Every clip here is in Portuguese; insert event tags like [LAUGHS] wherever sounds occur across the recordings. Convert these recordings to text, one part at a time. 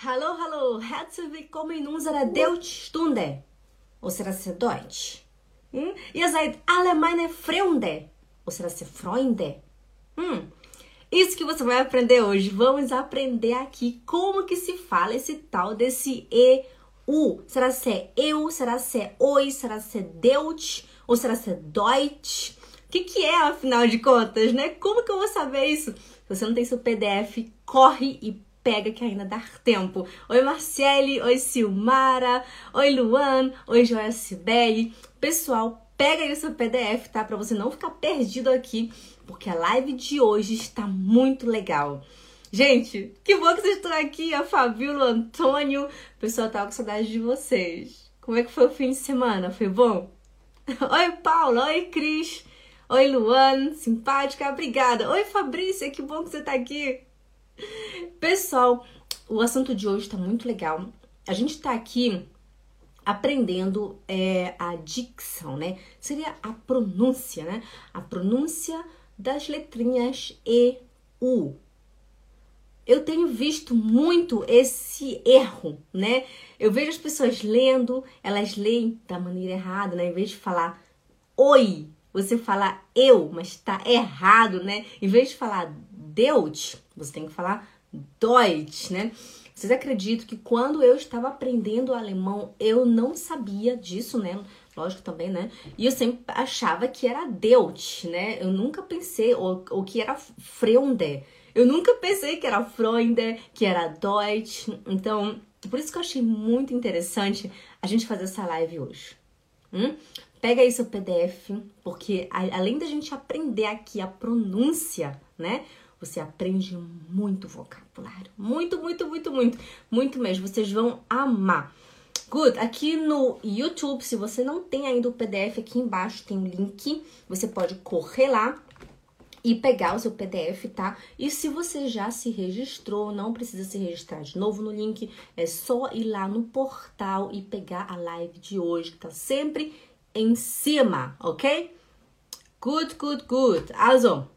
Hallo, hallo, herzlich willkommen in unserer Deutschstunde. Ou será ser Deutsch? Hm? Ihr seid alle meine Freunde. Ou será ser Freunde? Hum. Isso que você vai aprender hoje. Vamos aprender aqui como que se fala esse tal desse E, U. Será ser eu? Será ser oi? Será ser Deutsch? Ou será ser Deutsch? O que, que é, afinal de contas, né? Como que eu vou saber isso? Se você não tem seu PDF, corre e pega que ainda dá tempo. Oi, Marcele. Oi, Silmara. Oi, Luan. Oi, Joia Cibele. Pessoal, pega aí o seu PDF, tá? Pra você não ficar perdido aqui, porque a live de hoje está muito legal. Gente, que bom que vocês estão aqui, a Fabíola, Antônio. O pessoal tava com saudade de vocês. Como é que foi o fim de semana? Foi bom? [LAUGHS] Oi, Paula. Oi, Cris. Oi, Luan. Simpática, obrigada. Oi, Fabrícia, que bom que você tá aqui. Pessoal, o assunto de hoje está muito legal. A gente está aqui aprendendo é, a dicção, né? Seria a pronúncia, né? A pronúncia das letrinhas E, U. Eu tenho visto muito esse erro, né? Eu vejo as pessoas lendo, elas leem da maneira errada, né? Em vez de falar oi, você fala eu, mas tá errado, né? Em vez de falar Deutsch, você tem que falar Deutsch, né? Vocês acreditam que quando eu estava aprendendo alemão, eu não sabia disso, né? Lógico também, né? E eu sempre achava que era Deutsch, né? Eu nunca pensei, ou, ou que era Freunde. Eu nunca pensei que era Freunde, que era Deutsch. Então, por isso que eu achei muito interessante a gente fazer essa live hoje. Hum? Pega aí seu PDF, porque além da gente aprender aqui a pronúncia, né? Você aprende muito vocabulário. Muito, muito, muito, muito. Muito mesmo. Vocês vão amar. Good. Aqui no YouTube, se você não tem ainda o PDF, aqui embaixo tem o link. Você pode correr lá e pegar o seu PDF, tá? E se você já se registrou, não precisa se registrar de novo no link, é só ir lá no portal e pegar a live de hoje, que tá sempre em cima, ok? Good, good, good. Also,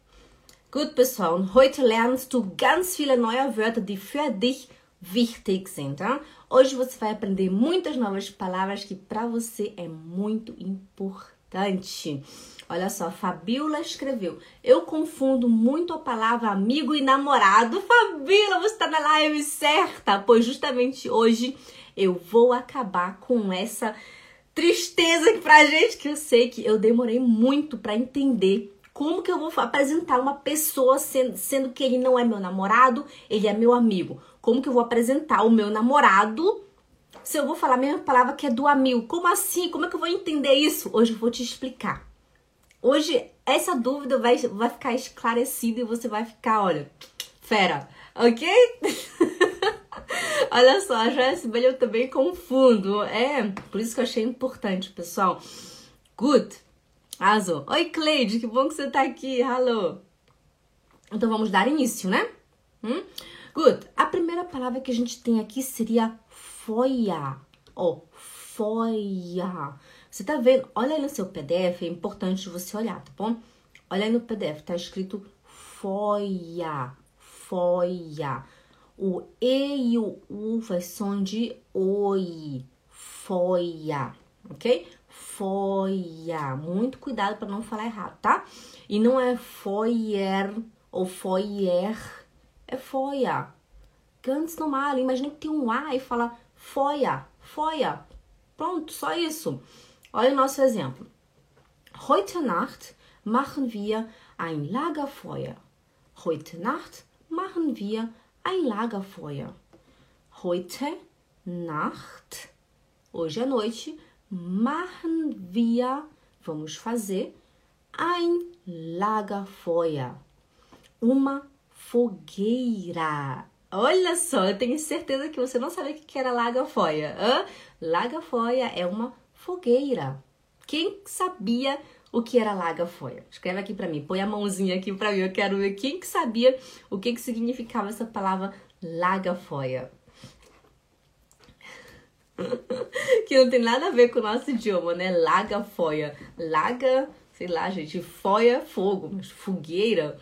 Gut, pessoal, und heute lernst du ganz viele neue Wörter, die für dich wichtig sind. Tá? Hoje você vai aprender muitas novas palavras que para você é muito importante. Olha só, Fabiola escreveu: Eu confundo muito a palavra amigo e namorado. Fabiola, você está na live certa, pois justamente hoje eu vou acabar com essa tristeza pra gente que eu sei que eu demorei muito para entender como que eu vou apresentar uma pessoa sendo, sendo que ele não é meu namorado, ele é meu amigo? Como que eu vou apresentar o meu namorado se eu vou falar a mesma palavra que é do amigo? Como assim? Como é que eu vou entender isso? Hoje eu vou te explicar. Hoje essa dúvida vai, vai ficar esclarecida e você vai ficar, olha, fera, ok? [LAUGHS] olha só, a Jéssica eu também confundo. É, por isso que eu achei importante, pessoal. Good. Arrasou. Oi, Cleide, que bom que você tá aqui. Alô. Então vamos dar início, né? Hum? Good. A primeira palavra que a gente tem aqui seria foia. Ó, oh, foia. Você tá vendo? Olha aí no seu PDF, é importante você olhar, tá bom? Olha aí no PDF, tá escrito foia. Foia. O E e o U vai som de oi. Foia, ok? Foia. Muito cuidado para não falar errado, tá? E não é foyer ou foyer, é foia. Ganz normal. Imagina que tem um A e fala foia, foia. Pronto, só isso. Olha o nosso exemplo. Heute Nacht machen wir ein Lagerfeuer. Heute Nacht machen wir ein Lagerfeuer. Heute Nacht, hoje à noite, machen wir, vamos fazer, ein Lagerfeuer, uma fogueira. Olha só, eu tenho certeza que você não sabia o que era Lagerfeuer. Hã? Lagerfeuer é uma fogueira. Quem sabia o que era Lagerfeuer? Escreve aqui para mim, põe a mãozinha aqui para mim, eu quero ver quem que sabia o que, que significava essa palavra Lagerfeuer. [LAUGHS] que não tem nada a ver com o nosso idioma, né? Laga foia. Laga, sei lá, gente, foia fogo, mas fogueira,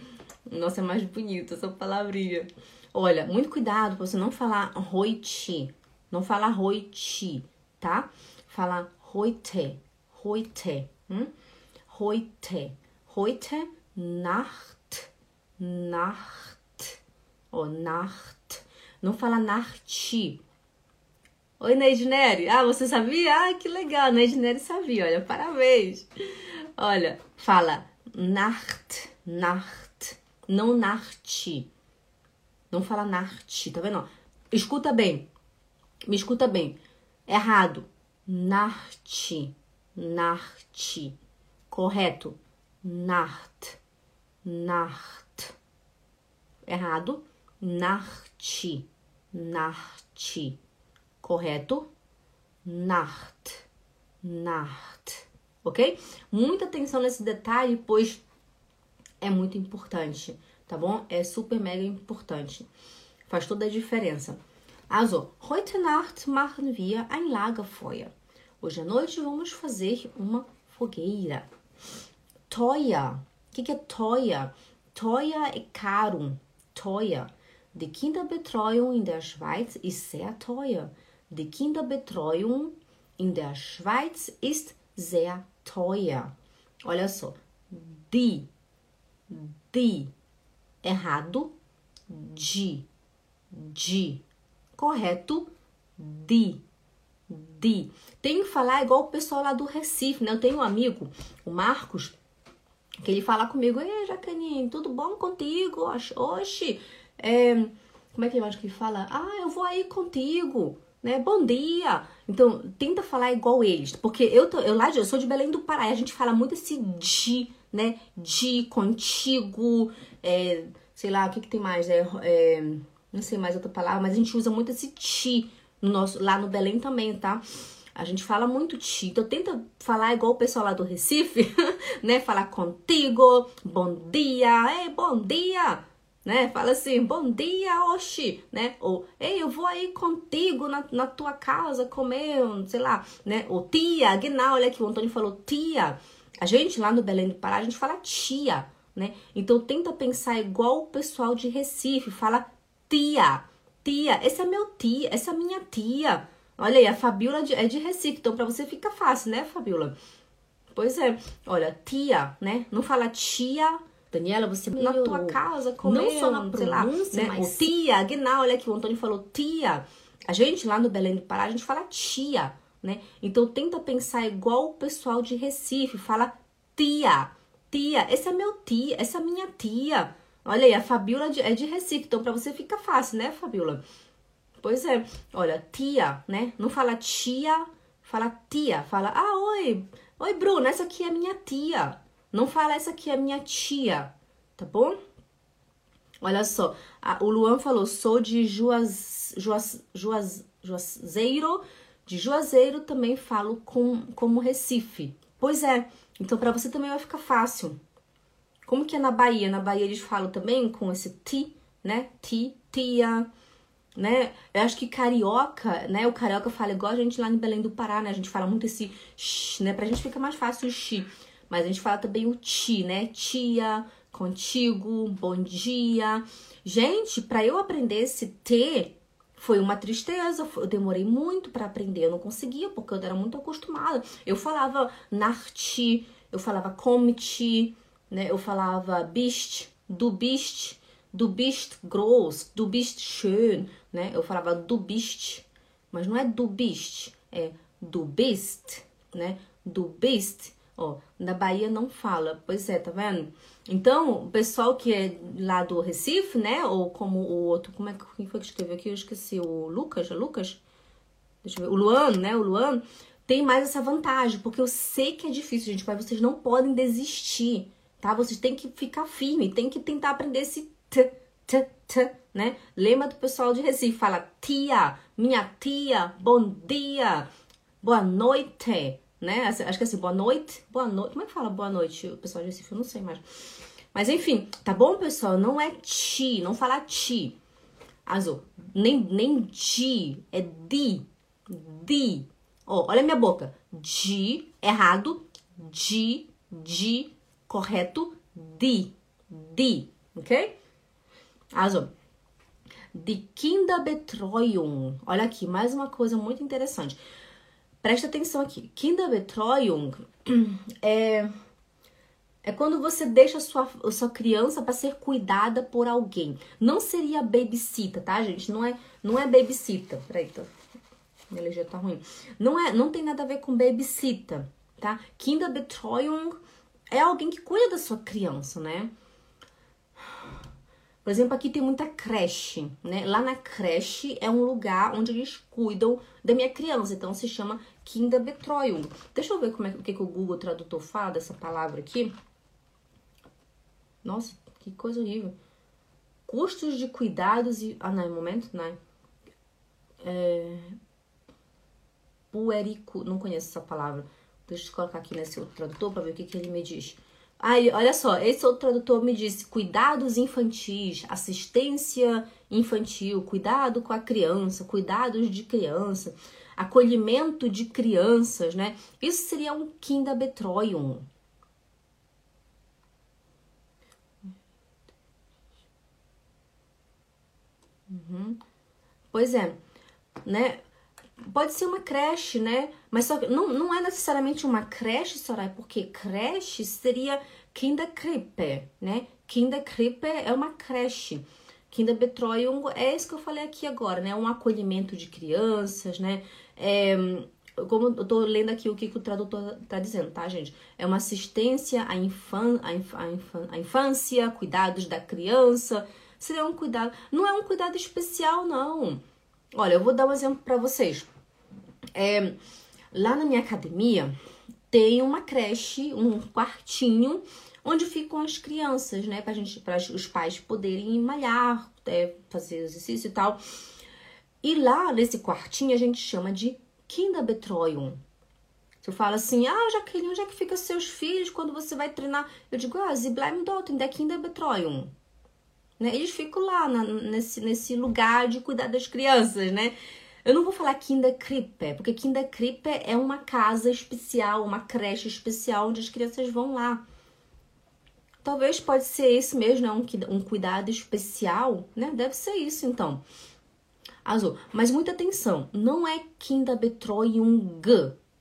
nossa, é mais bonito essa palavrinha. Olha, muito cuidado pra você não falar heute. Não falar heute, tá? Falar heute, heute. Hum? Heute. Heute, Nacht, Nacht. Oh, Nacht. Não fala Nacht. Oi, Neidneri. Ah, você sabia? Ah, que legal. Neidneri sabia, olha, parabéns. Olha, fala Nacht, Nacht. Não Nacht. Não fala Nacht, tá vendo? Escuta bem. Me escuta bem. Errado. Nacht, Nacht. Correto. Nacht, Nacht. Errado. Nacht, Nacht. Correto? Nacht, Nacht. Ok? Muita atenção nesse detalhe, pois é muito importante, tá bom? É super mega importante. Faz toda a diferença. Also, heute Nacht machen wir ein Lagerfeuer. Hoje à noite vamos fazer uma fogueira. Teuer. O que, que é teuer? Teuer é caro. Teuer. Die Kinderbetreuung in der Schweiz ist sehr teuer. Die Kinderbetreuung in der Schweiz ist sehr teuer. Olha só. Die. Die. Errado. De. De. Correto. De. De. Tem que falar igual o pessoal lá do Recife, né? Eu tenho um amigo, o Marcos, que ele fala comigo, Ei, Jacaninho, tudo bom contigo? Oxi, é, como é que eu acho que ele fala? Ah, eu vou aí contigo né? Bom dia. Então, tenta falar igual eles, porque eu tô, eu lá eu sou de Belém do Pará, e a gente fala muito esse de, né? De contigo, é, sei lá, o que que tem mais? É, é, não sei mais outra palavra, mas a gente usa muito esse ti no nosso lá no Belém também, tá? A gente fala muito ti. Então tenta falar igual o pessoal lá do Recife, [LAUGHS] né? Falar contigo, bom dia, é bom dia né? Fala assim, bom dia, oxi, né? Ou, ei, eu vou aí contigo na, na tua casa comer, sei lá, né? Ou tia, genau, olha aqui, o Antônio falou tia. A gente lá no Belém do Pará, a gente fala tia, né? Então tenta pensar igual o pessoal de Recife, fala tia, tia, esse é meu tia, essa é minha tia. Olha aí, a Fabiola é de Recife, então para você fica fácil, né, Fabiola? Pois é, olha, tia, né? Não fala tia, Daniela, você na tua casa comendo, não só na pronúncia, lá, né? mas... Tia, genau, olha aqui, o Antônio falou tia. A gente lá no Belém do Pará, a gente fala tia, né? Então tenta pensar igual o pessoal de Recife, fala tia, tia, essa é meu tia, essa é minha tia. Olha aí, a Fabiola é de Recife, então para você fica fácil, né, Fabiola? Pois é, olha, tia, né? Não fala tia, fala tia, fala, ah, oi, oi, Bruna, essa aqui é minha tia. Não fala essa aqui é minha tia, tá bom? Olha só, a, o Luan falou, sou de Juaz, Juaz, Juaz, Juazeiro, de Juazeiro também falo com, como Recife. Pois é, então para você também vai ficar fácil. Como que é na Bahia? Na Bahia eles falam também com esse ti, né? Ti, tia, né? Eu acho que carioca, né? O carioca fala igual a gente lá em Belém do Pará, né? A gente fala muito esse sh, né? Pra gente fica mais fácil o x. Mas a gente fala também o ti, né? Tia, contigo, bom dia. Gente, para eu aprender esse T, foi uma tristeza, eu demorei muito para aprender, eu não conseguia porque eu era muito acostumada. Eu falava narti, eu falava comti, né? Eu falava bist, du bist, du bist groß, du bist schön, né? Eu falava du bist, mas não é du bist, é du bist, né? Du bist. Ó, na Bahia não fala. Pois é, tá vendo? Então, o pessoal que é lá do Recife, né? Ou como o outro, como é que quem foi que escreveu aqui? Eu esqueci, o Lucas, é Lucas? Deixa eu ver. O Luan, né? O Luan tem mais essa vantagem, porque eu sei que é difícil, gente, mas vocês não podem desistir, tá? Vocês têm que ficar firme, tem que tentar aprender esse t, t, t, né? Lema do pessoal de Recife, fala tia, minha tia, bom dia, boa noite, né? Acho que assim, boa noite, boa noite. Como é que fala boa noite? O pessoal de Recife, eu não sei mais. Mas enfim, tá bom, pessoal? Não é ti, não fala ti. Azul. Nem, nem di, é di. Di. Ó, olha minha boca. Di, errado. Di, di, correto. Di. Di, ok? Azul. de Kinderbetreuung. Olha aqui, mais uma coisa muito interessante. Presta atenção aqui. Kinderbetreuung [CLEARS THROAT] é é quando você deixa sua, sua criança para ser cuidada por alguém. Não seria babysitter, tá, gente? Não é, não é babysitter. Peraí, tá, minha legenda tá ruim. Não, é, não tem nada a ver com babysitter, tá? Kinderbetreuung é alguém que cuida da sua criança, né? Por exemplo, aqui tem muita creche, né? Lá na creche é um lugar onde eles cuidam da minha criança, então se chama Kinderbetreuung. Deixa eu ver como é que, que o Google Tradutor fala dessa palavra aqui. Nossa, que coisa horrível. Custos de cuidados e. Ah, não, é momento, não. É... Puerico. Não conheço essa palavra. Deixa eu colocar aqui nesse outro tradutor para ver o que, que ele me diz. Aí, olha só, esse outro tradutor me disse cuidados infantis, assistência infantil, cuidado com a criança, cuidados de criança, acolhimento de crianças, né? Isso seria um Kinderbetreuung. Uhum. Pois é, né? Pode ser uma creche, né? Mas só que não, não é necessariamente uma creche, Soraya, porque creche seria Kinderkrippe, né? Kinderkrippe é uma creche. Kinderbetreuung é isso que eu falei aqui agora, né? Um acolhimento de crianças, né? É, como eu tô lendo aqui o que, que o tradutor tá dizendo, tá, gente? É uma assistência à, infan, à, infan, à infância, cuidados da criança, seria um cuidado. Não é um cuidado especial, não. Olha, eu vou dar um exemplo para vocês. É, lá na minha academia tem uma creche, um quartinho onde ficam as crianças, né, pra gente, para os pais poderem malhar, é, fazer exercício e tal. E lá nesse quartinho a gente chama de Kinderbetreuung. Você fala assim, ah, Jaqueline, onde é que fica seus filhos quando você vai treinar? Eu digo, ah, sie bleiben dort in der Kinderbetreuung. Né? Eles ficam lá na, nesse, nesse lugar de cuidar das crianças, né? Eu não vou falar Kinderkrippe, porque Kinderkrippe é uma casa especial, uma creche especial onde as crianças vão lá. Talvez pode ser esse mesmo, né? um, um cuidado especial, né? Deve ser isso, então. Azul. Mas muita atenção, não é Kinderbetreuung,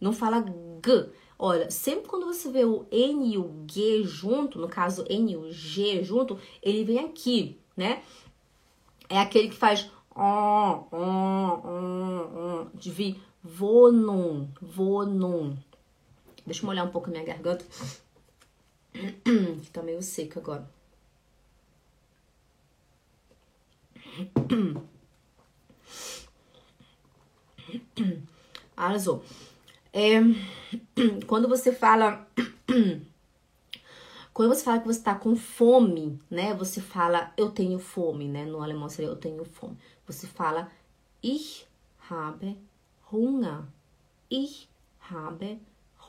não fala G. Olha, sempre quando você vê o N e o G junto, no caso N e o G junto, ele vem aqui, né? É aquele que faz de vir vonum, vonum. Deixa eu molhar um pouco a minha garganta, que tá meio seca agora. Arrasou. É, quando você fala. Quando você fala que você está com fome, né? Você fala eu tenho fome, né? No alemão seria eu tenho fome. Você fala ich habe Hunger. Ich habe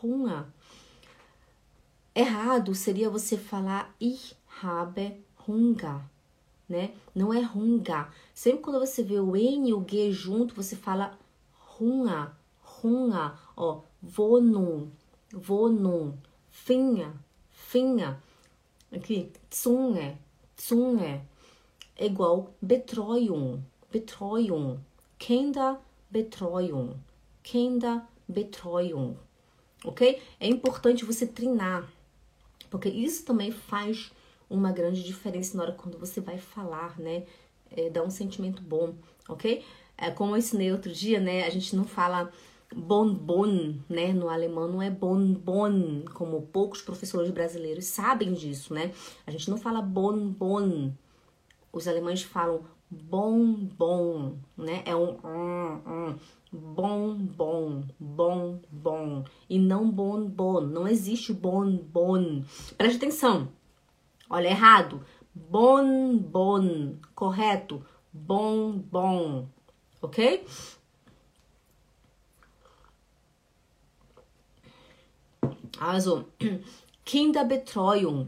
Hunger. Errado seria você falar ich habe Hunger, né? Não é Hunger. Sempre quando você vê o N e o G junto, você fala Hunger, Hunger Ó, Wohnung, Wohnung, Finger, Finger. Aqui, Zunge, Zunge. É igual Betreuung, Betreuung. Kinderbetreuung, Kinderbetreuung. Ok? É importante você treinar, porque isso também faz uma grande diferença na hora quando você vai falar, né? É, dá um sentimento bom, ok? É, como eu ensinei outro dia, né? A gente não fala bonbon, né? No alemão não é bonbon, como poucos professores brasileiros sabem disso, né? A gente não fala bonbon. Os alemães falam bonbon, né? É um um, um bonbon e não bonbon. Não existe bonbon. Preste atenção. Olha errado. Bonbon, correto? Bonbon, ok? Also, [CLEARS THROAT] Kinderbetreuung.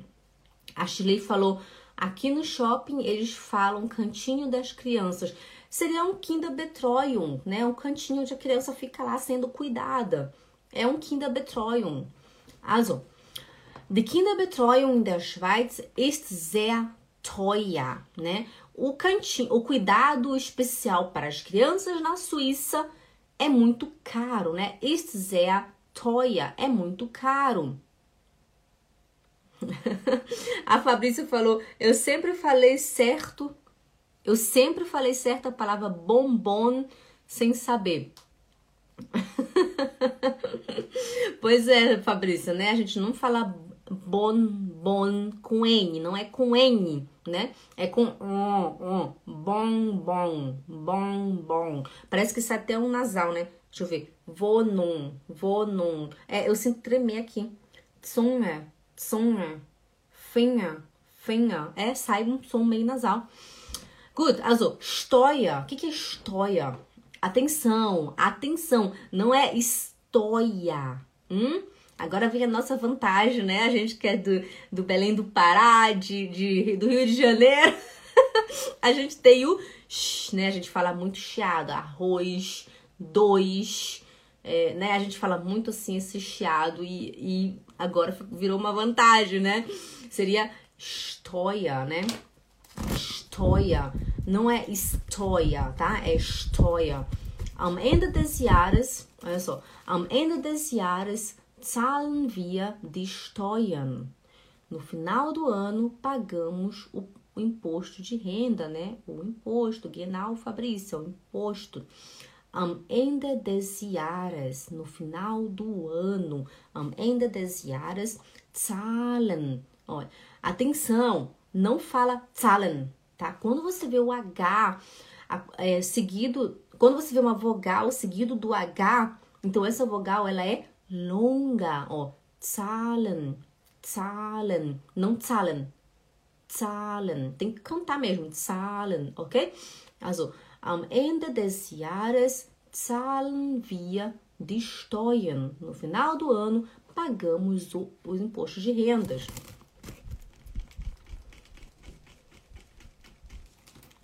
A Shirley falou, aqui no shopping eles falam cantinho das crianças. Seria um Kinderbetreuung, né? Um cantinho onde a criança fica lá sendo cuidada. É um Kinderbetreuung. Also, die Kinderbetreuung in der Schweiz ist sehr teuer, né? o cantinho, o cuidado especial para as crianças na Suíça é muito caro, né? Ist sehr teuer, é muito caro. [LAUGHS] a Fabrício falou: Eu sempre falei certo, eu sempre falei certo a palavra bombom sem saber. [LAUGHS] pois é, Fabrício, né? A gente não fala bon com N, não é com N, né? É com on, on, bom, bom, bom, bom. Parece que sai até um nasal, né? Deixa eu ver. Vou num, vou num. É, eu sinto tremer aqui. Sonha, sonha, finha, finha. É, sai um som meio nasal. Good. Also, Steuer. O que, que é Steuer? Atenção, atenção. Não é Steuer. Hum? Agora vem a nossa vantagem, né? A gente que é do, do Belém do Pará, de, de, do Rio de Janeiro. [LAUGHS] a gente tem o sh, né? A gente fala muito chiado. Arroz, dois, é, né? A gente fala muito assim esse chiado e, e agora virou uma vantagem, né? Seria Steuer, né? Steuer. Não é Steuer, tá? É Steuer. Am Ende des Jahres, olha só, am Ende des Jahres zahlen wir die Steuern. No final do ano, pagamos o, o imposto de renda, né? O imposto, Genau Fabrício, o imposto. Am Ende des Jahres, no final do ano, am Ende des Jahres, zahlen. Olha, atenção, não fala zahlen, tá? Quando você vê o H é, seguido, quando você vê uma vogal seguido do H, então essa vogal ela é longa, ó, zahlen, zahlen, não zahlen, zahlen, tem que cantar mesmo, zahlen, ok? Also, Am Ende des Jahres zahlen wir die Steuern. No final do ano, pagamos o, os impostos de rendas.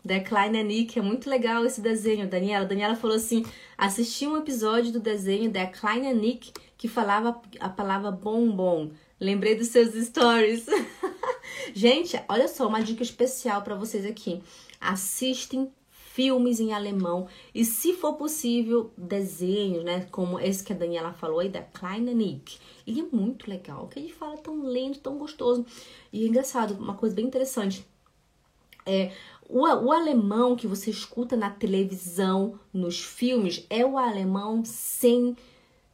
Da Kleine Nick, é muito legal esse desenho, Daniela. Daniela falou assim: assisti um episódio do desenho da Kleine Nick que falava a palavra bombom. Lembrei dos seus stories. [LAUGHS] Gente, olha só, uma dica especial para vocês aqui. Assistem filmes em alemão e, se for possível, desenhos, né? Como esse que a Daniela falou aí, da Kleine Nick. Ele é muito legal, que ele fala tão lento, tão gostoso. E é engraçado, uma coisa bem interessante. É, o, o alemão que você escuta na televisão, nos filmes, é o alemão sem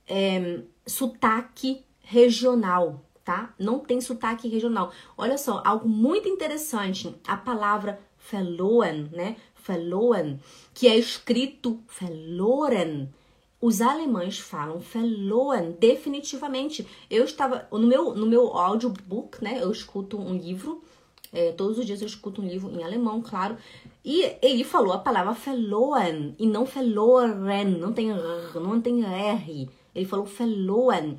é, sotaque regional, tá? Não tem sotaque regional. Olha só, algo muito interessante, a palavra verloren, né? Verloren, que é escrito verloren. Os alemães falam verloren, definitivamente. Eu estava no meu no meu audiobook, né? Eu escuto um livro, é, todos os dias eu escuto um livro em alemão, claro. E ele falou a palavra verloren e não verloren, não tem não tem R. Ele falou verloren.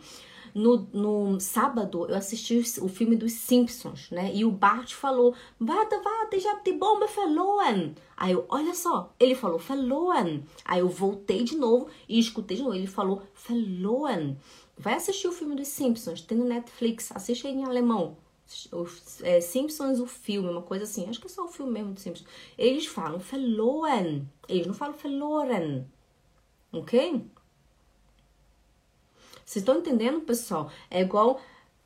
No, no sábado eu assisti o filme dos Simpsons, né? E o Bart falou: warte, ich hab die Bombe verloren. Aí eu, olha só, ele falou verloren. Aí eu voltei de novo e escutei de novo. Ele falou verloren. Vai assistir o filme dos Simpsons, tem no Netflix, assiste em alemão. Os, é, Simpsons, o filme, uma coisa assim. Acho que é só o filme mesmo dos Simpsons. Eles falam verloren. Eles não falam verloren. Ok? Vocês estão entendendo, pessoal? É igual,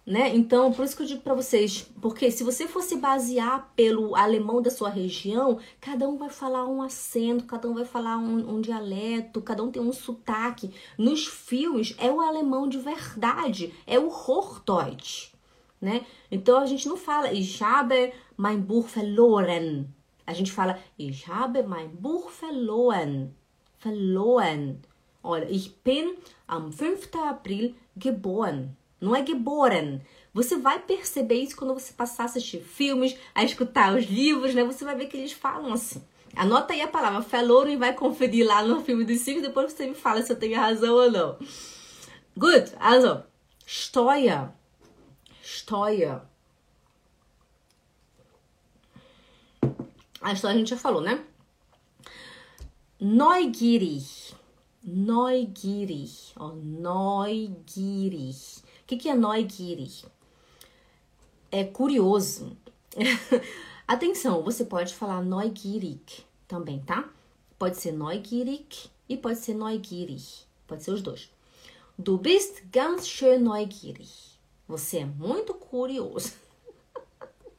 né? Então, por isso que eu digo para vocês, porque se você fosse basear pelo alemão da sua região, cada um vai falar um acento, cada um vai falar um, um dialeto, cada um tem um sotaque. Nos filmes é o alemão de verdade, é o Hochdeutsch, né? Então a gente não fala Ich habe mein Buch verloren. A gente fala Ich habe mein Buch verloren. Verloren. Olha, ich bin am 5. April geboren. Não é geboren. Você vai perceber isso quando você passar a assistir filmes, a escutar os livros, né? Você vai ver que eles falam assim. Anota aí a palavra falou e vai conferir lá no filme dos cinco, depois você me fala se eu tenho razão ou não. Good. Also, Steuer. Steuer. A história a gente já falou, né? Neugierig. Neugierig. Ó, neugierig. O que, que é neugierig? É curioso. [LAUGHS] Atenção, você pode falar neugierig também, tá? Pode ser neugierig e pode ser neugierig. Pode ser os dois. Du bist ganz schön neugierig. Você é muito curioso. [LAUGHS]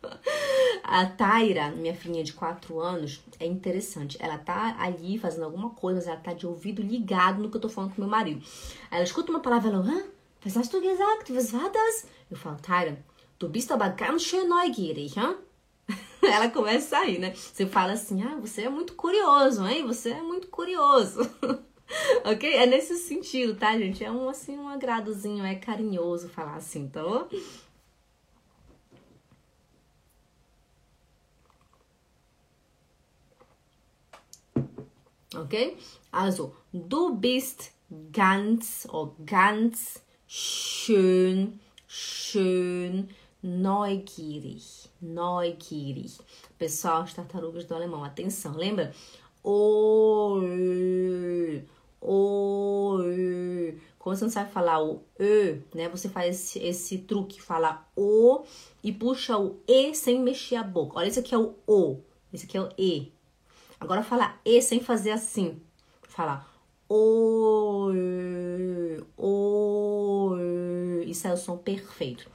[LAUGHS] A Taira, minha filhinha de 4 anos, é interessante. Ela tá ali fazendo alguma coisa, mas ela tá de ouvido ligado no que eu tô falando com meu marido. Aí ela escuta uma palavra, ela, hã? Was hast du gesagt? Was war das? Eu falo, Taira, du bist aber ganz schön neugierig, hã? [LAUGHS] Ela começa a sair, né? Você fala assim, ah, você é muito curioso, hein? Você é muito curioso. [LAUGHS] ok? É nesse sentido, tá, gente? É um, assim, um agradozinho, é carinhoso falar assim, tá bom? Okay? Also, du bist ganz oder ganz schön, schön neugierig. Neugierig. Pessoal, as tartarugas do alemão, atenção, lembra? Oi, oi. Como você não sabe falar o E, né? Você faz esse, esse truque, fala O e puxa o E sem mexer a boca. Olha, esse aqui é o O, esse aqui é o E. Agora fala E sem fazer assim. Fala oi, oi. Isso é o som perfeito.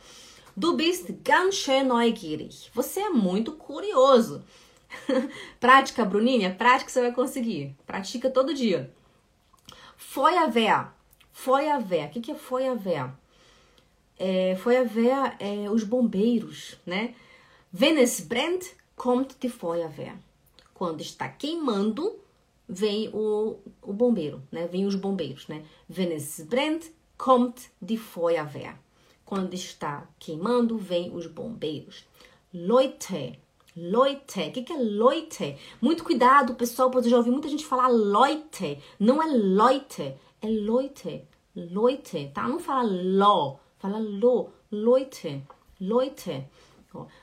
Du bist ganz schön neugierig. Você é muito curioso. [LAUGHS] Prática, Bruninha, prática você vai conseguir. Pratica todo dia. Feuerwehr. Feuerwehr. O que, que é Feuerwehr? É, Feuerwehr é os bombeiros, né? Wenn es brennt, kommt die Feuerwehr. Quando está queimando, vem o, o bombeiro, né? Vem os bombeiros, né? Wenn es brennt, kommt die Feuerwehr. Quando está queimando, vem os bombeiros. Leute, Leute. O que, que é Leute? Muito cuidado, pessoal, pois eu já ouvi muita gente falar Leute. Não é Leute, é Leute. Leute, tá? Não fala lo, fala lo. Leute, Leute.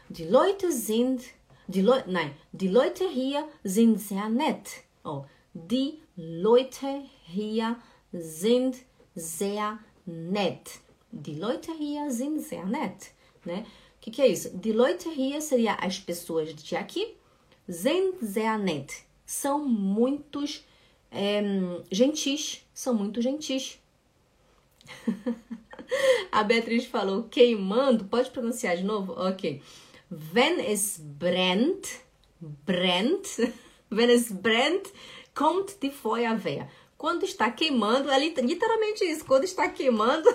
Die Leute sind, die Leute, nein, die Leute hier sind sehr nett. Oh, die Leute hier sind sehr nett. Die Leute hier sind sehr nett, né? O que, que é isso? Die Leute hier seria as pessoas de aqui. Sind sehr nett. São muitos é, gentis. São muito gentis. [LAUGHS] A Beatriz falou queimando. Pode pronunciar de novo? Ok. Wenn es brennt, brennt. [LAUGHS] Wenn es brennt, kommt die Feuerwehr. Quando está queimando, é literalmente isso. Quando está queimando,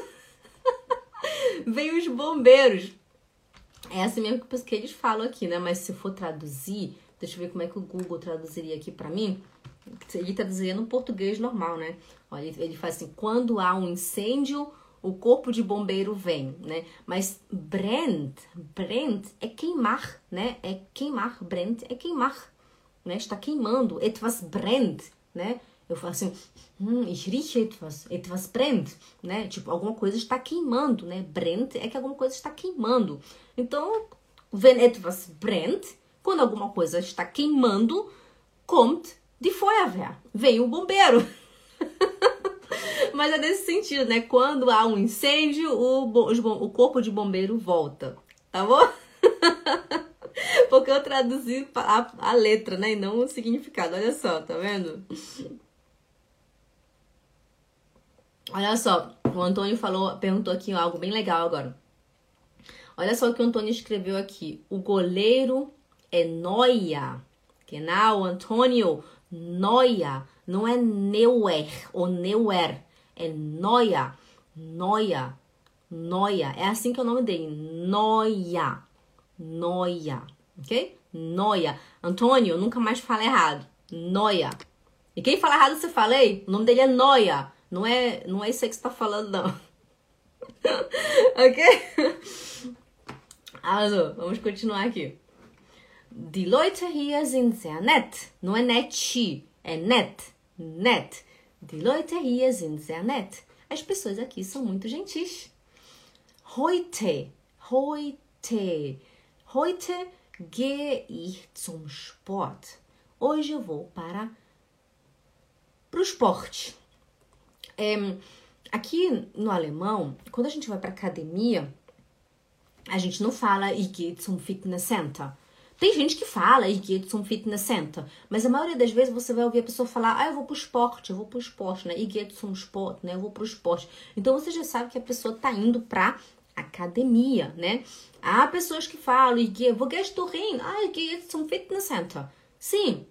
[LAUGHS] vem os bombeiros. É assim mesmo que eles falam aqui, né? Mas se for traduzir, deixa eu ver como é que o Google traduziria aqui para mim. Ele traduziria no português normal, né? Olha, ele faz assim: quando há um incêndio, o corpo de bombeiro vem, né? Mas brennt, brennt é queimar, né? É queimar, brennt é queimar, né? Está queimando, etwas brennt, né? Eu falo assim, hum, ich rieche etwas, etwas brennt, né? Tipo, alguma coisa está queimando, né? Brennt é que alguma coisa está queimando. Então, wenn etwas brennt, quando alguma coisa está queimando, kommt die Feuerwehr, vem o bombeiro. [LAUGHS] Mas é nesse sentido, né? Quando há um incêndio, o, o corpo de bombeiro volta, tá bom? [LAUGHS] Porque eu traduzi a, a letra, né? E não o significado. Olha só, tá vendo? Olha só, o Antônio falou, perguntou aqui algo bem legal agora. Olha só o que o Antônio escreveu aqui. O goleiro é noia. Genau, Antônio, noia. Não é neuer ou neuer. É noia. Noia. Noia. É assim que é o nome dele. Noia. Noia. Ok? Noia. Antônio, nunca mais fala errado. Noia. E quem fala errado, você falei? O nome dele é Noia. Não é, não é isso aí que você tá falando, não. [LAUGHS] ok? Also, vamos continuar aqui. Die Leute hier sind sehr nett. Não é net, é net. Net. Die Leute hier sind sehr nett. As pessoas aqui são muito gentis. Heute, heute, heute gehe ich zum Sport. Hoje eu vou para o esporte. É, aqui no alemão, quando a gente vai para academia, a gente não fala ich gehe zum Fitness Center. Tem gente que fala, ich gehe zum Fitnesscenter, mas a maioria das vezes você vai ouvir a pessoa falar, ah, eu vou pro esporte, eu vou pro esporte, né? Gehe zum Sport, né? Eu vou pro esporte. Então você já sabe que a pessoa tá indo pra academia, né? Há pessoas que falam, wo gehst du hin? Ah, ich gehe zum Fitnesscenter. Sim,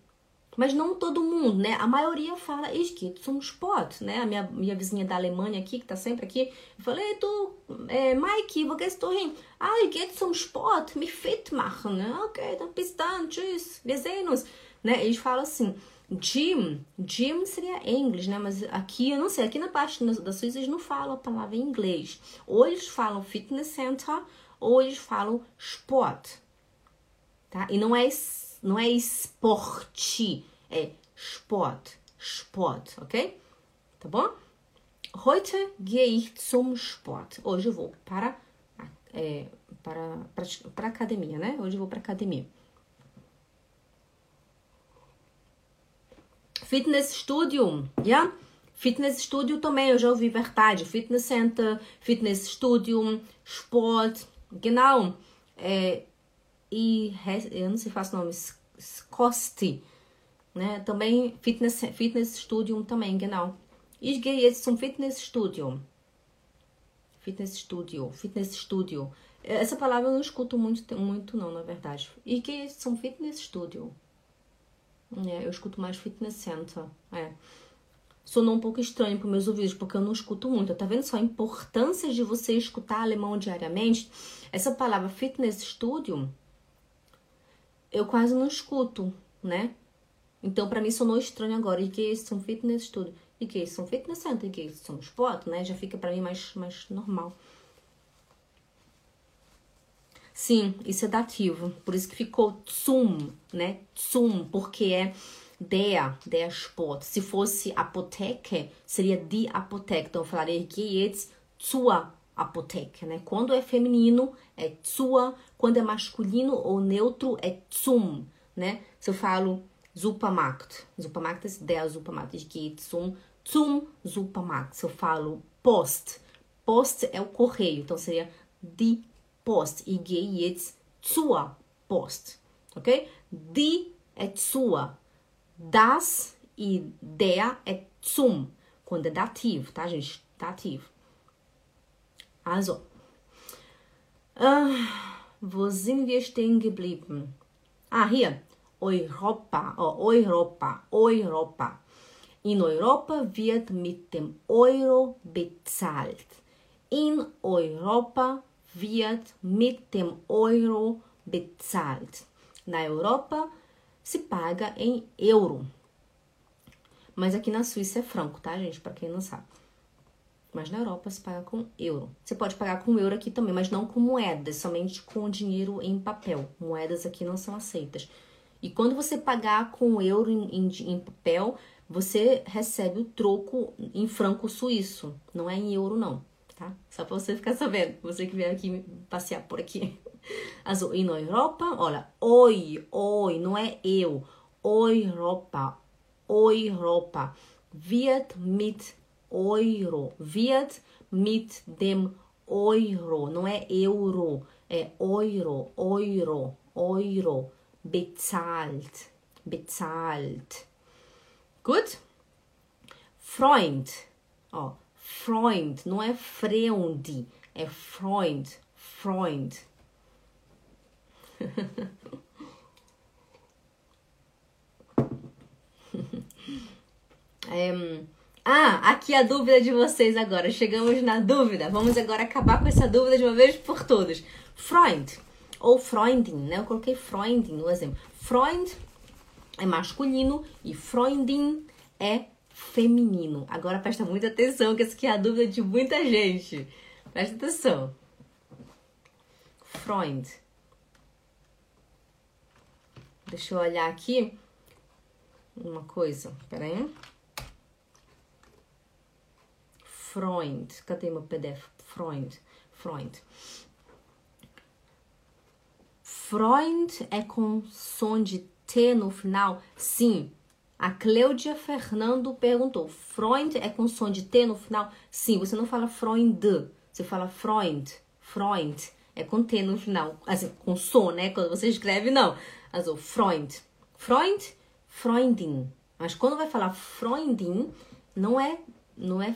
mas não todo mundo, né? A maioria fala esquito, zum Sport, né? A minha, minha vizinha da Alemanha aqui, que tá sempre aqui, eu falei, tu, é, Mike, wo gehst du hin? Ah, ich gehe zum Sport, mich fit machen? Ok, dann bis dann, tschüss, wir sehen uns. Né? Eles falam assim, gym, gym seria inglês, né? Mas aqui, eu não sei, aqui na parte da Suíça eles não falam a palavra em inglês. Ou eles falam fitness center, ou eles falam sport, tá? E não é não é esporte, é Sport. Sport, ok? Tá bom? Heute gehe ich zum Sport. Hoje eu vou para, é, para, para, academia, né? Hoje eu vou para academia. Fitnessstudio, ja? Fitnessstudio também, eu já ouvi verdade. Fitness Center, Fitnessstudio, Sport, genau. É, e eu não sei se faço o nome, Skosti, né? Também Fitness, Fitness Studio também, genau. Ich gehe jetzt zum Fitnessstudio. Fitnessstudio, Fitnessstudio. Essa palavra eu não escuto muito, muito não, na verdade. Ich gehe jetzt zum Fitnessstudio. É, eu escuto mais Fitness Center. É. Sonou um pouco estranho para meus ouvidos, porque eu não escuto muito. Tá vendo só a importância de você escutar alemão diariamente? Essa palavra Fitness Studio eu quase não escuto, né? Então, para mim, sonou estranho agora. E que isso são fitness studio. E que isso são fitness center. E que isso são sport, né? Já fica para mim mais, mais normal. Sim, isso é dativo. Por isso que ficou zum, né? Zum, porque é der, der Sport. Se fosse apoteca, seria die Apotheke. Então, eu falaria que jetzt zur Apotheke, né? Quando é feminino, é zur. Quando é masculino ou neutro, é zum, né? Se eu falo Supermarkt, Supermarkt ist der Supermarkt. Ich gehe zum, zum Supermarkt. Se eu falo Post, Post é o correio, então seria die Post. Ich gehe jetzt zur Post, ok? Die é zur, das e der é zum, quando é dativo, tá, gente? Dativo. Also, äh, wo sind wir stehen geblieben? Ah, hier. Europa, oh, Europa, Europa. In Europa wird mit dem Euro bezahlt. In Europa wird mit dem Euro bezahlt. Na Europa se paga em euro. Mas aqui na Suíça é franco, tá, gente? Para quem não sabe. Mas na Europa se paga com euro. Você pode pagar com euro aqui também, mas não com moedas, somente com dinheiro em papel. Moedas aqui não são aceitas. E quando você pagar com euro em, em, em papel, você recebe o troco em franco suíço. Não é em euro, não, tá? Só para você ficar sabendo, você que vem aqui passear por aqui. [LAUGHS] Also, in Europa, olha, oi, oi, não é eu. Europa, Europa wird mit Euro. Wird mit dem Euro. Não é euro, é euro, euro, euro. Bezahlt. Bezahlt. Gut? Freund. Ó, Freund. Não é Freund, é Freund. Freund. é, [LAUGHS] Ah, aqui a dúvida de vocês agora. Chegamos na dúvida. Vamos agora acabar com essa dúvida de uma vez por todas. Freund ou Freundin, né? Eu coloquei Freundin no exemplo. Freund é masculino e Freundin é feminino. Agora presta muita atenção, que essa aqui é a dúvida de muita gente. Presta atenção. Freund. Deixa eu olhar aqui uma coisa. Peraí. aí. Freund. Cadê meu PDF? Freund. Freund. Freund é com som de T no final? Sim. A Cleudia Fernando perguntou: Freund é com som de T no final? Sim. Você não fala Freund, você fala Freund. Freund. é com T no final, assim, com som, né? Quando você escreve, não. Also, Freund. Freund, Freundin. Mas quando vai falar Freundin, não é, não é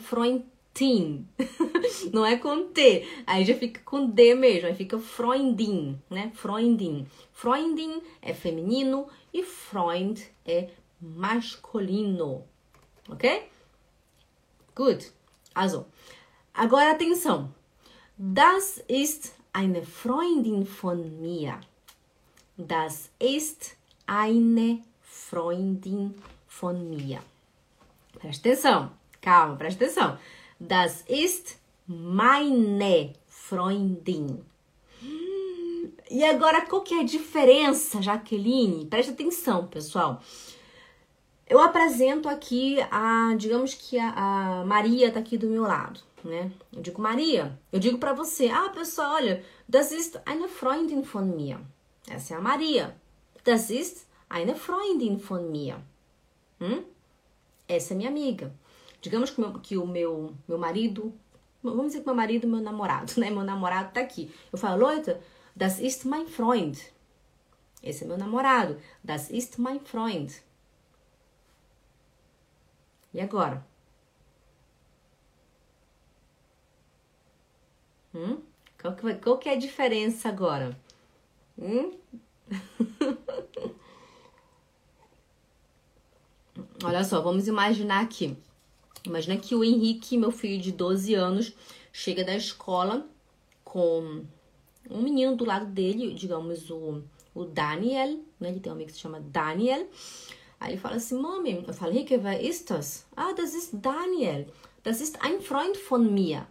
Freundin. [LAUGHS] não é com T. Aí já fica com D mesmo. Aí fica Freundin, né? Freundin. Freundin é feminino e Freund é masculino. Ok? Good. Also, agora atenção. Das ist eine Freundin von mir. Das ist eine Freundin von mir. Presta atenção. Calma, presta atenção. Das ist meine Freundin. E agora, qual que é a diferença, Jaqueline? Presta atenção, pessoal. Eu apresento aqui a, digamos que a, a Maria tá aqui do meu lado, né? Eu digo, Maria, eu digo para você, ah, pessoal, olha, das ist eine Freundin von mir. Essa é a Maria. Das ist eine Freundin von mir. Hum? Essa é minha amiga. Digamos que, meu, que o meu, meu marido, vamos dizer que meu marido, meu namorado, [LAUGHS] né? Meu namorado tá aqui. Eu falo, Leute, das ist mein Freund. Esse é meu namorado. Das ist mein Freund. E agora? Hum? Qual, que, qual que é a diferença agora? Hum? [LAUGHS] Olha só, vamos imaginar aqui. Imagina que o Henrique, meu filho de 12 anos, chega da escola com um menino do lado dele, digamos o, o Daniel, né? Ele tem um amigo que se chama Daniel. Aí ele fala assim, Mami, eu falei que wer ist das? Ah, das ist Daniel. Das ist ein Freund von mir.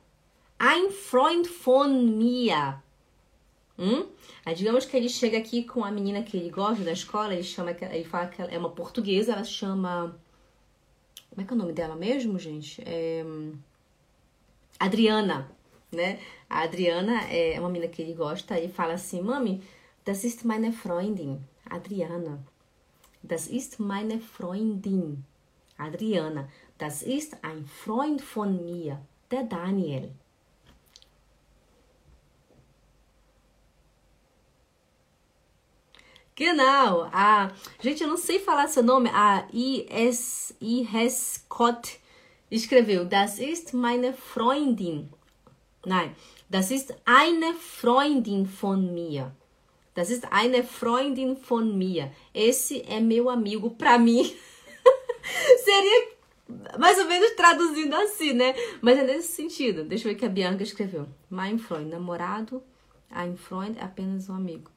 Ein Freund von mir. Hum? Aí digamos que ele chega aqui com a menina que ele gosta da escola, ele chama, ele fala que ela é uma portuguesa, ela chama. Como é que é o nome dela mesmo, gente? É... Adriana, né? A Adriana é uma menina que ele gosta e fala assim: Mami, das ist meine Freundin. Adriana. Das ist meine Freundin. Adriana. Das ist ein Freund von mir, der Daniel. Genau. A, gente, eu não sei falar seu nome. A I.S. I.S. Scott escreveu: Das ist meine Freundin. Nein, das ist eine Freundin von mir. Das ist eine Freundin von mir. Esse é meu amigo pra mim. [LAUGHS] Seria mais ou menos traduzindo assim, né? Mas é nesse sentido. Deixa eu ver o que a Bianca escreveu. Mein Freund, namorado. Ein Freund apenas um amigo.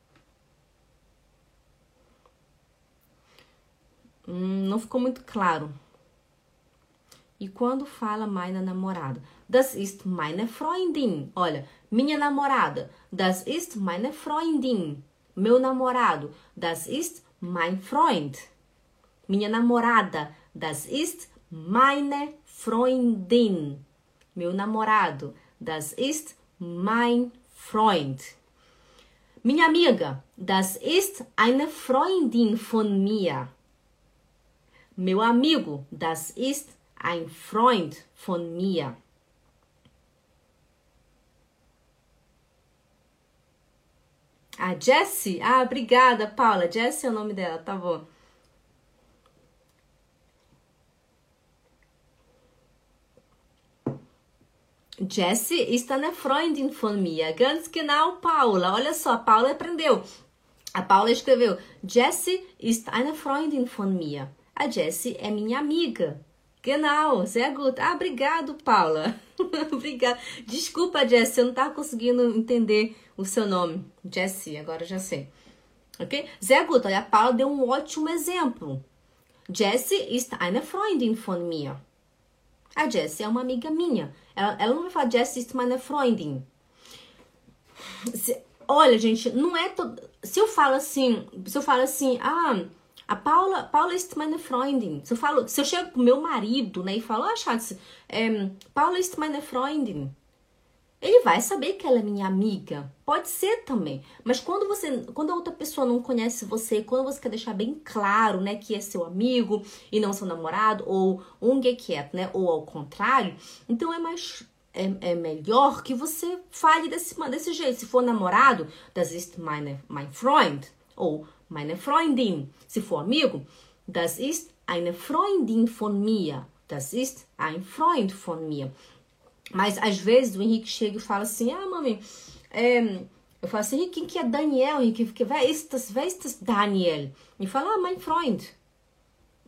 Hum, não ficou muito claro. E quando fala meine namorada? Das ist meine Freundin. Olha, minha namorada. Das ist meine Freundin. Meu namorado, das ist mein Freund. Minha namorada, das ist meine Freundin. Meu namorado, das ist mein Freund. Minha amiga, das ist eine Freundin von mir. Meu amigo, das ist ein Freund von mir. A Jessie? Ah, obrigada, Paula. Jessie é o nome dela, tá bom. Jessie ist eine Freundin von mir. Ganz genau, Paula. Olha só, a Paula aprendeu. A Paula escreveu: Jessie ist eine Freundin von mir. A Jessie é minha amiga. Genau, sehr gut. Ah, obrigado, Paula. [LAUGHS] Obrigada. Desculpa, Jessie, eu não estava conseguindo entender o seu nome. Jessie, agora já sei. Ok? Sehr gut. a Paula deu um ótimo exemplo. Jessie ist eine Freundin von mir. A Jessie é uma amiga minha. Ela, ela não vai falar Jessie ist meine Freundin. Se, olha, gente, não é todo. Se eu falo assim, se eu falo assim, ah. A Paula, Paula ist meine Freundin. Se eu, falo, se eu chego pro meu marido, né, e falo, ah, Schatz, é, Paula ist meine Freundin. Ele vai saber que ela é minha amiga. Pode ser também. Mas quando você, quando a outra pessoa não conhece você, quando você quer deixar bem claro, né, que é seu amigo e não seu namorado ou umgekehrt, né, ou ao contrário, então é mais é, é melhor que você fale desse, desse jeito. Se for namorado, das ist meine, mein Freund ou meine Freundin. Se for amigo, das ist eine Freundin von mir. Das ist ein Freund von mir. Mas às vezes o Henrique chega e fala assim: Ah, mami, é, eu falo assim: Henrique, quem que é Daniel? Henrique, das, wer ist das Daniel? Me fala: Ah, mein Freund.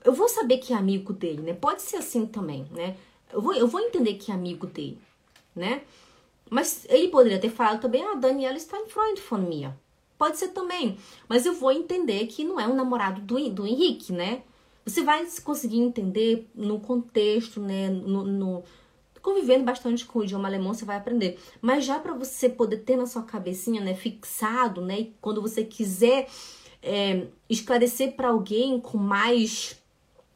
Eu vou saber que é amigo dele, né? Pode ser assim também, né? Eu vou, eu vou entender que é amigo dele, né? Mas ele poderia ter falado também: Ah, Daniel está em Freund von mir. Pode ser também. Mas eu vou entender que não é um namorado do, do Henrique, né? Você vai conseguir entender no contexto, né? No, no, convivendo bastante com o idioma alemão, você vai aprender. Mas já para você poder ter na sua cabecinha, né, fixado, né? E quando você quiser é, esclarecer para alguém com mais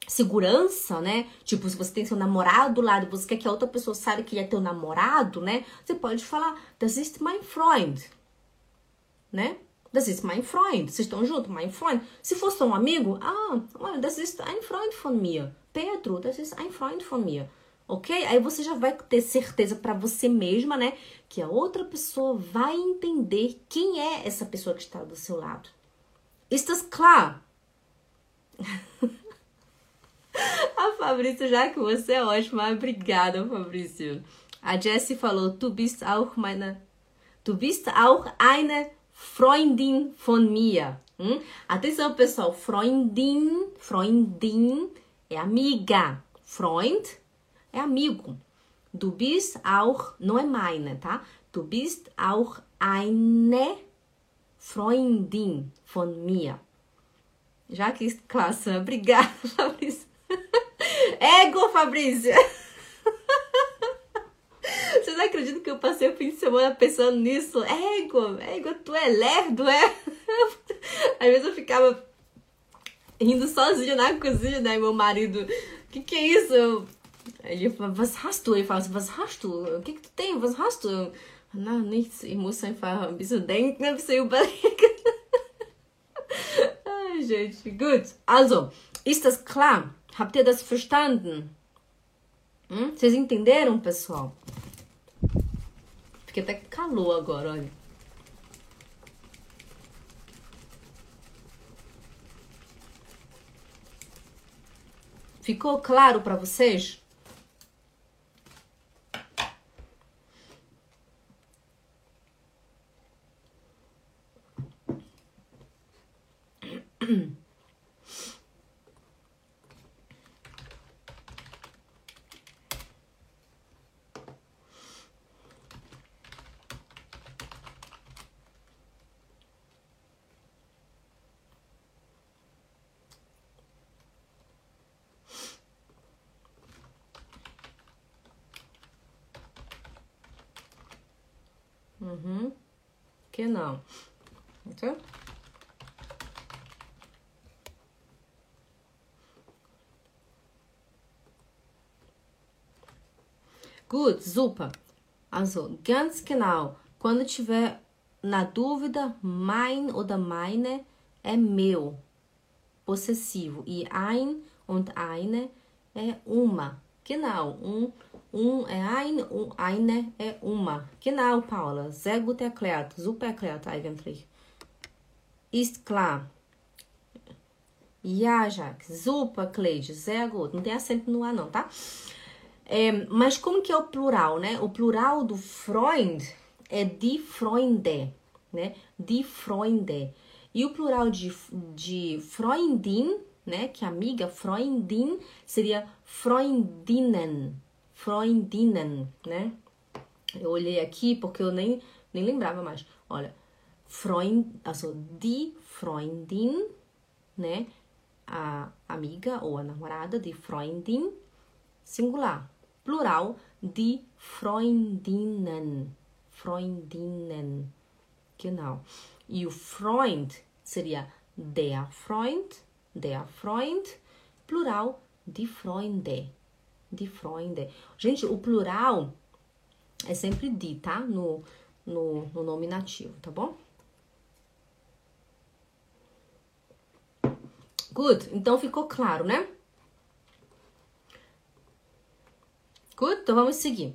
segurança, né? Tipo, se você tem seu namorado do lado, você quer que a outra pessoa saiba que ele é teu namorado, né? Você pode falar, das ist mein Freund, né? Das ist mein Freund. Vocês estão juntos? Mein Freund. Se fosse um amigo, ah, das ist ein Freund von mir. Pedro, das ist ein Freund von mir. Ok? Aí você já vai ter certeza para você mesma, né? Que a outra pessoa vai entender quem é essa pessoa que está do seu lado. Ist das klar? a Fabrício, já que você é ótima, obrigada, Fabrício. A Jessie falou: Tu bist auch meine. Tu bist auch eine Freundin von mir. Hum? Atenção, pessoal. Freundin, Freundin é amiga. Freund é amigo. Du bist auch, não é meine, tá? Du bist auch eine Freundin von mir. Já que classe, [LAUGHS] obrigada, Fabrício. [LAUGHS] Ego, Fabrício. Vocês acreditam que eu passei o fim de semana pensando nisso? Ego, ego, tu é lerdo, é? [LAUGHS] Às vezes eu ficava rindo sozinho na cozinha, né? Meu marido, que que é isso? Ele fala, was hast du? Ele fala assim, was hast du? O que que tu tem? Was hast du? Na, nichts. Ich muss einfach ein bisschen denken, ein bisschen überlegen. Ai, gente, gut. Also, ist das klar? Habt ihr das verstanden? Hum? Vocês entenderam, pessoal? Fiquei até com calor agora, olha. Ficou claro para vocês? [CLEARS THROAT] Genau. Warte. Gut, super. Also, ganz genau. Quando tiver na dúvida, mein oder meine é meu, possessivo. E ein und eine é uma. Genau, um um é ein, um, eine é uma. Genau, Paula. Sehr gut erklärt. Super erklärt eigentlich. Ist klar. Ja, Jacques. Super, Cleide. Sehr gut. Não tem acento no A, não, tá? É, mas como que é o plural, né? O plural do Freund é die Freunde, né? Die Freunde. E o plural de, de Freundin, né? Que amiga, Freundin, seria Freundinnen. Freundinnen, né? Eu olhei aqui porque eu nem, nem lembrava mais. Olha, Freund, also die Freundin, né? A amiga ou a namorada de Freundin, singular. Plural, die Freundinnen. Freundinnen. Genau. E o Freund seria der Freund, der Freund, plural, die Freunde de Freunde. Gente, o plural é sempre de, tá? No, no, no nominativo, tá bom? Good. Então ficou claro, né? Good. Então vamos seguir.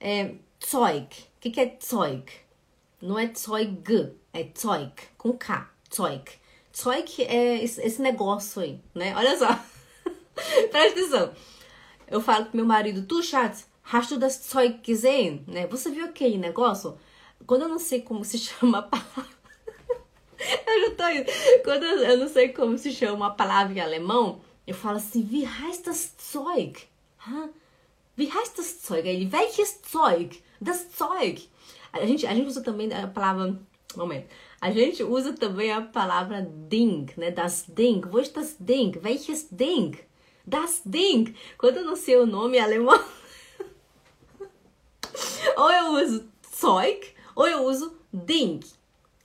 É Zeug. O que, que é Zeug? Não é Zeug, é Zeug, com K. Zeug. Zeug é esse, negócio aí, né? Olha só. [LAUGHS] Presta atenção. Eu falo pro meu marido, tu, Schatz, hast du das Zeug gesehen? Né? Você viu aquele negócio? Quando eu não sei como se [LAUGHS] chama a palavra. [LAUGHS] eu já tô indo. Quando eu não sei como se chama a palavra em alemão, eu falo assim, wie heißt das Zeug? Wie heißt das Zeug? Ele, welches Zeug? Das Zeug. A gente, a gente usa também a palavra. Momento. A gente usa também a palavra Ding, né? Das Ding. Wo ist das Ding? Welches Ding? Das Ding. Quando eu não sei o nome alemão, [LAUGHS] ou eu uso Zeug, ou eu uso Ding.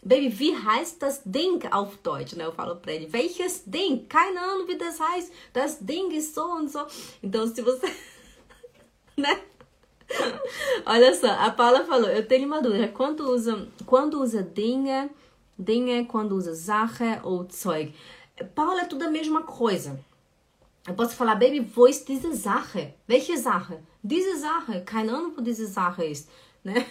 Baby, wie heißt das Ding auf Deutsch? Né? Eu falo pra ele, welches Ding? Keine Ahnung, wie das heißt. Das Ding ist so und so. Então, se você... [LAUGHS] né? Olha só, a Paula falou, eu tenho uma dúvida. Quando usa, quando usa Dinge, Dinge, quando usa Sache ou Zeug? Paula, é tudo a mesma coisa. Eu posso falar, Baby, wo ist diese Sache? Welche Sache? Diese Sache. Keine Ahnung, wo diese Sache ist. [LAUGHS] Né?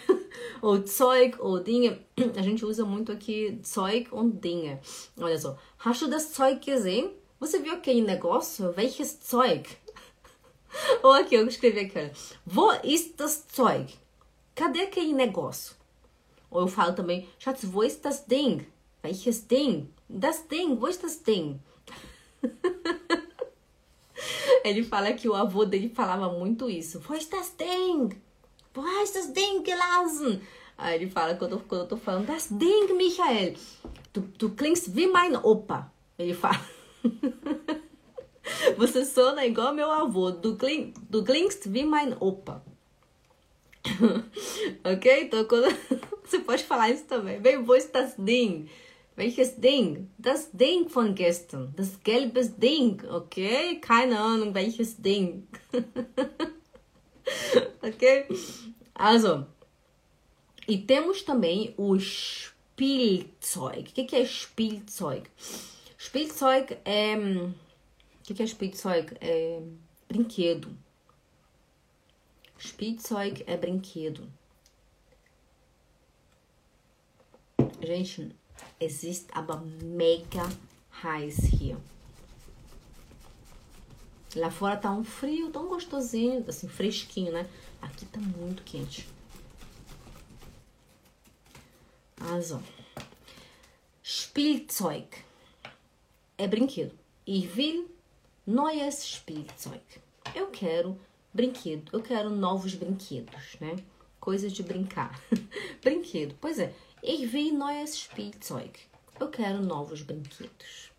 ou Zeug ou Dinge. [CLEARS THROAT] A gente usa muito aqui Zeug und Dinge. Olha só. Hast du das Zeug gesehen? Você viu aquele negócio? Welches Zeug? [LAUGHS] ou aqui, eu escrevi aqui. Wo ist das Zeug? Cadê aquele negócio? Ou eu falo também, Schatz, wo ist das Ding? Welches Ding? Das Ding, wo ist das Ding? [LAUGHS] [LAUGHS] Ele fala que o avô dele falava muito isso. Ist das Ding? Ist das Ding gelassen? Aí ele fala, quando eu, quando eu tô falando, das Ding, Michael. Du, du klingst wie mein Opa. Ele fala. [LAUGHS] Você sona igual meu avô. Du, kling, du klingst wie mein Opa. [LAUGHS] ok? Então, quando... você pode falar isso também. Bem, ist das Ding? Welches Ding? Das Ding von gestern. Das gelbe Ding. Okay? Keine Ahnung, welches Ding. [LAUGHS] ok? Also. E temos também o Spielzeug. O que, que é Spielzeug? Spielzeug é. O que, que é Spielzeug? É brinquedo. Spielzeug é brinquedo. Gente, existe aber mega heiß hier. Lá fora tá um frio tão gostosinho, assim, fresquinho, né? Aqui tá muito quente. Also, Spielzeug é brinquedo. Ich will neues Spielzeug. Eu quero brinquedo, eu quero novos brinquedos, né? Coisas de brincar. [LAUGHS] brinquedo, pois é. Ich will neues Spielzeug. Eu quero novos brinquedos.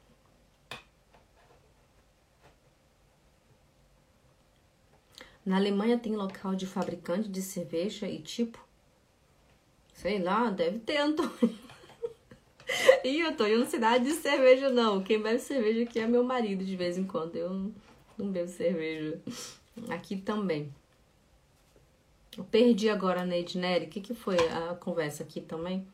Na Alemanha tem local de fabricante de cerveja e tipo. Sei lá, deve ter, Antônio. [LAUGHS] Antônio, eu não sei nada de cerveja, não. Quem bebe cerveja aqui é meu marido de vez em quando. Eu não bebo cerveja. Aqui também. Eu perdi agora a Neide Nery. O que, que foi a conversa aqui também?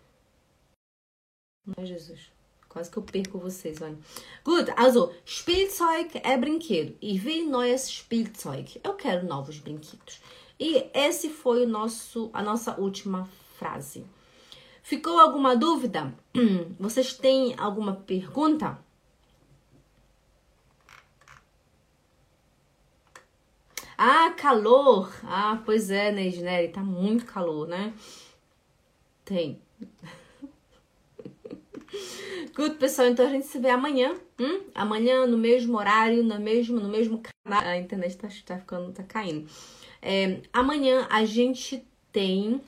Ai, Jesus. Quase que eu perco vocês, olha. Gut, also, Spielzeug é brinquedo. Ich will neues Spielzeug. Eu quero novos brinquedos. E esse foi o nosso, a nossa última frase. Ficou alguma dúvida? [CLEARS THROAT] Vocês têm alguma pergunta? Ah, calor! Ah, pois é, né, Nery? Tá muito calor, né? Tem. [LAUGHS] Good, pessoal, então a gente se vê amanhã. Hum? Amanhã, no mesmo horário, no mesmo, no mesmo canal. A internet tá, tá ficando, tá caindo. É, amanhã a gente tem.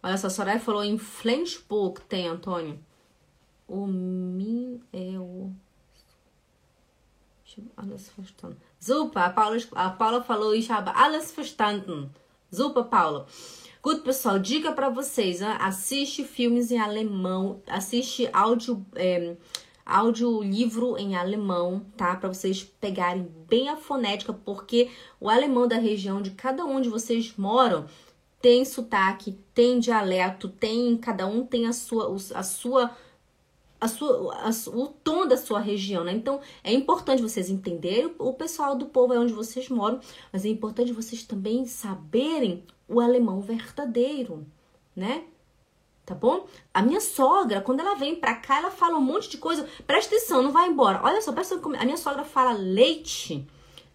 Olha só, a Soraya falou em Flensburg tem, Antônio. O min é o. Alles verstanden. Super, a Paula, a Paula falou, ich habe alles verstanden. Super, Paula. Good, pessoal, dica para vocês, hein? assiste filmes em alemão, assiste áudio, é, áudio livro em alemão, tá? Para vocês pegarem bem a fonética, porque o alemão da região de cada um de vocês moram tem sotaque, tem dialeto, tem cada um tem a sua a sua a sua, a, o tom da sua região, né? Então é importante vocês entenderem o, o pessoal do povo é onde vocês moram, mas é importante vocês também saberem o alemão verdadeiro, né? Tá bom? A minha sogra, quando ela vem pra cá, ela fala um monte de coisa. Presta atenção, não vai embora. Olha só, presta atenção. A minha sogra fala leite.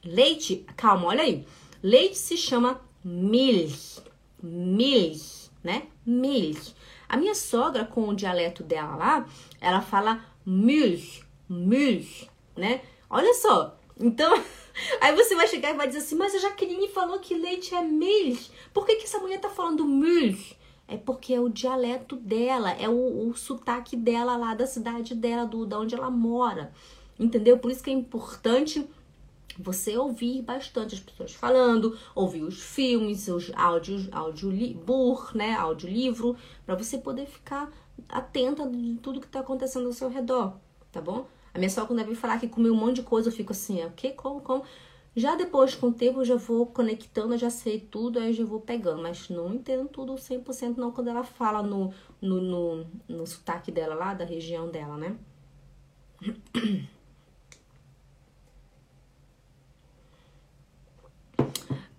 Leite, calma, olha aí. Leite se chama milch. Milch, né? Milch. A minha sogra, com o dialeto dela lá, ela fala milch, milch, né? Olha só. Então, [LAUGHS] aí você vai chegar e vai dizer assim, mas a Jaqueline falou que leite é milch. Por que, que essa mulher tá falando milch? É porque é o dialeto dela, é o, o sotaque dela lá da cidade dela, do, da onde ela mora. Entendeu? Por isso que é importante você ouvir bastante as pessoas falando, ouvir os filmes, os áudios, audiobook, né, audiolivro, para você poder ficar atenta de tudo que está acontecendo ao seu redor, tá bom? A minha sogra quando vem falar que comeu um monte de coisa, eu fico assim, é o que, como, como? Já depois, com o tempo, eu já vou conectando, eu já sei tudo, aí eu já vou pegando, mas não entendo tudo 100% não quando ela fala no, no, no, no sotaque dela lá, da região dela, né? [CLEARS THROAT]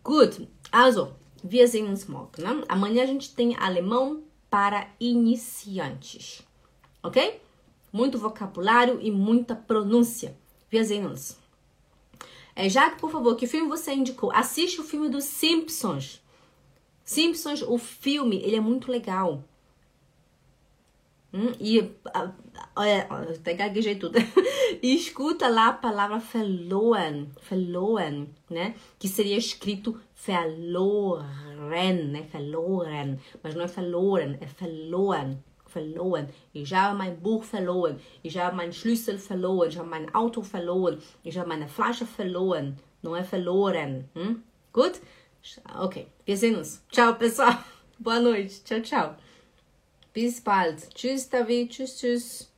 Gut, also, wir sehen uns morgen. Ne? Amanhã a gente tem alemão para iniciantes, ok? Muito vocabulário e muita pronúncia. Wir sehen uns. É, Jaque, por favor, que filme você indicou? Assiste o filme dos Simpsons. Simpsons, o filme, ele é muito legal. Hum, e olha, até gaguejei tudo. [LAUGHS] e escuta lá a palavra verloren, verloren, né? Que seria escrito verloren, né? Verloren, mas não é verloren, é verloren, verloren. Ich habe mein Buch verloren, ich habe meinen Schlüssel verloren, ich habe mein Auto verloren, ich habe meine Flasche verloren, não é verloren. Hum? Gut? Ok, wir sehen uns. Tchau, pessoal. [LAUGHS] Boa noite. Tchau, tchau. Bis bald. Tschüss, David. Tschüss, tschüss.